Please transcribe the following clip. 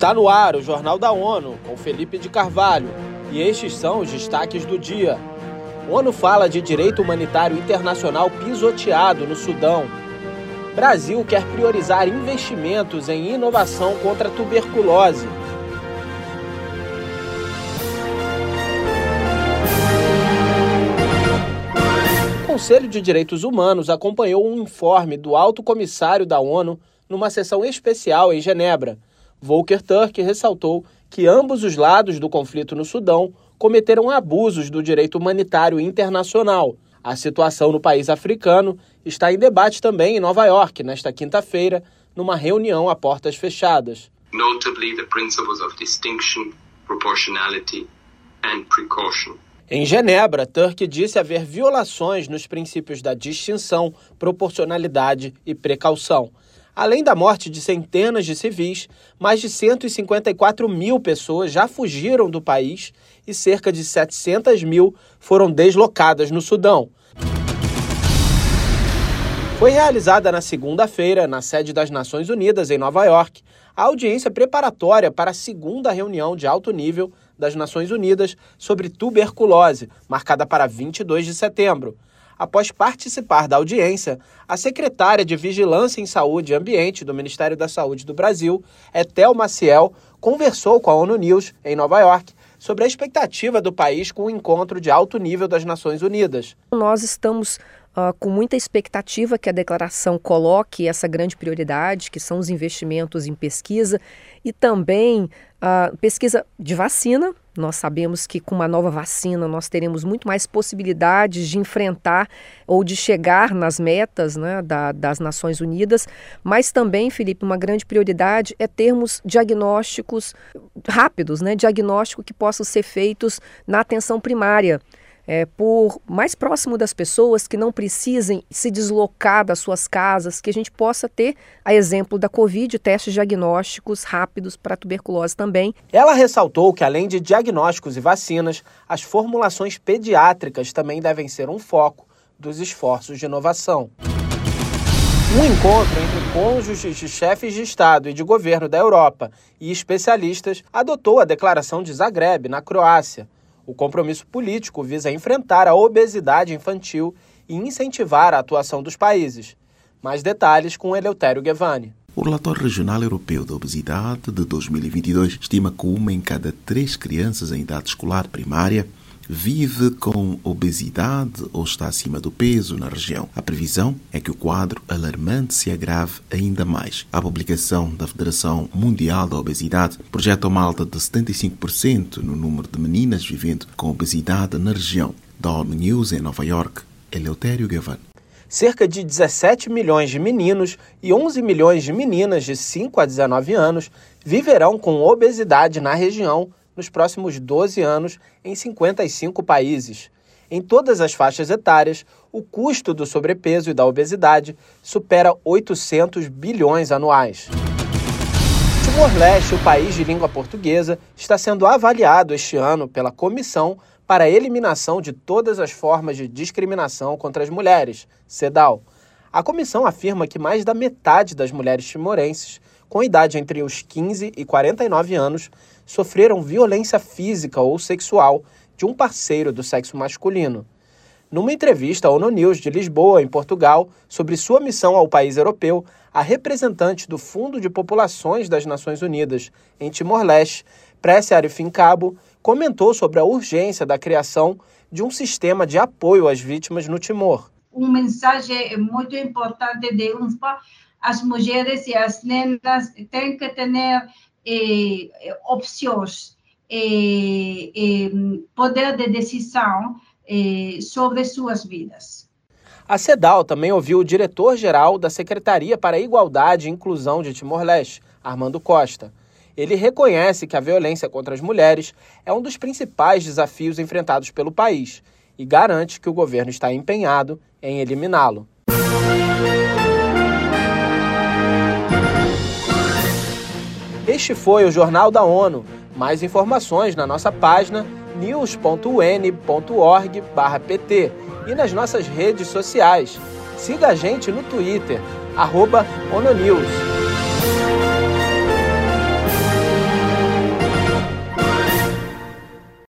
Está no ar o Jornal da ONU, com Felipe de Carvalho, e estes são os destaques do dia. ONU fala de direito humanitário internacional pisoteado no Sudão. Brasil quer priorizar investimentos em inovação contra a tuberculose. O Conselho de Direitos Humanos acompanhou um informe do Alto Comissário da ONU numa sessão especial em Genebra. Volker Turk ressaltou que ambos os lados do conflito no Sudão cometeram abusos do direito humanitário internacional. A situação no país africano está em debate também em Nova York, nesta quinta-feira, numa reunião a portas fechadas. Notably the principles of distinction, proportionality and precaution. Em Genebra, Turk disse haver violações nos princípios da distinção, proporcionalidade e precaução. Além da morte de centenas de civis, mais de 154 mil pessoas já fugiram do país e cerca de 700 mil foram deslocadas no Sudão. Foi realizada na segunda-feira, na sede das Nações Unidas, em Nova York, a audiência preparatória para a segunda reunião de alto nível das Nações Unidas sobre tuberculose, marcada para 22 de setembro. Após participar da audiência, a secretária de Vigilância em Saúde e Ambiente do Ministério da Saúde do Brasil, Etel Maciel, conversou com a ONU News em Nova York sobre a expectativa do país com o encontro de alto nível das Nações Unidas. Nós estamos Uh, com muita expectativa que a declaração coloque essa grande prioridade, que são os investimentos em pesquisa e também uh, pesquisa de vacina. Nós sabemos que com uma nova vacina nós teremos muito mais possibilidades de enfrentar ou de chegar nas metas né, da, das Nações Unidas, mas também, Felipe, uma grande prioridade é termos diagnósticos rápidos, né, diagnóstico que possam ser feitos na atenção primária é, por mais próximo das pessoas, que não precisem se deslocar das suas casas, que a gente possa ter, a exemplo da Covid, testes diagnósticos rápidos para tuberculose também. Ela ressaltou que, além de diagnósticos e vacinas, as formulações pediátricas também devem ser um foco dos esforços de inovação. Um encontro entre cônjuges de chefes de Estado e de governo da Europa e especialistas adotou a Declaração de Zagreb, na Croácia o compromisso político visa enfrentar a obesidade infantil e incentivar a atuação dos países. Mais detalhes com Eleutério Guevani. O relatório regional europeu da obesidade de 2022 estima que uma em cada três crianças em idade escolar primária vive com obesidade ou está acima do peso na região. A previsão é que o quadro alarmante se agrave ainda mais. A publicação da Federação Mundial da Obesidade projeta uma alta de 75% no número de meninas vivendo com obesidade na região. Da ONU News em Nova York, Eleutério Gavan. Cerca de 17 milhões de meninos e 11 milhões de meninas de 5 a 19 anos viverão com obesidade na região nos próximos 12 anos em 55 países. Em todas as faixas etárias, o custo do sobrepeso e da obesidade supera 800 bilhões anuais. Timor-Leste, o país de língua portuguesa, está sendo avaliado este ano pela Comissão para a Eliminação de Todas as Formas de Discriminação contra as Mulheres, CEDAW. A comissão afirma que mais da metade das mulheres timorenses com idade entre os 15 e 49 anos sofreram violência física ou sexual de um parceiro do sexo masculino. Numa entrevista ao ONU News de Lisboa, em Portugal, sobre sua missão ao país europeu, a representante do Fundo de Populações das Nações Unidas em Timor-Leste, Pressia Arifin Cabo, comentou sobre a urgência da criação de um sistema de apoio às vítimas no Timor. Uma mensagem muito importante de UNFPA as mulheres e as nenas têm que ter opções, poder de decisão sobre suas vidas. A CEDAW também ouviu o diretor-geral da Secretaria para a Igualdade e Inclusão de Timor-Leste, Armando Costa. Ele reconhece que a violência contra as mulheres é um dos principais desafios enfrentados pelo país e garante que o governo está empenhado em eliminá-lo. Este foi o Jornal da ONU. Mais informações na nossa página news.un.org/pt e nas nossas redes sociais. Siga a gente no Twitter, arroba ONUNews.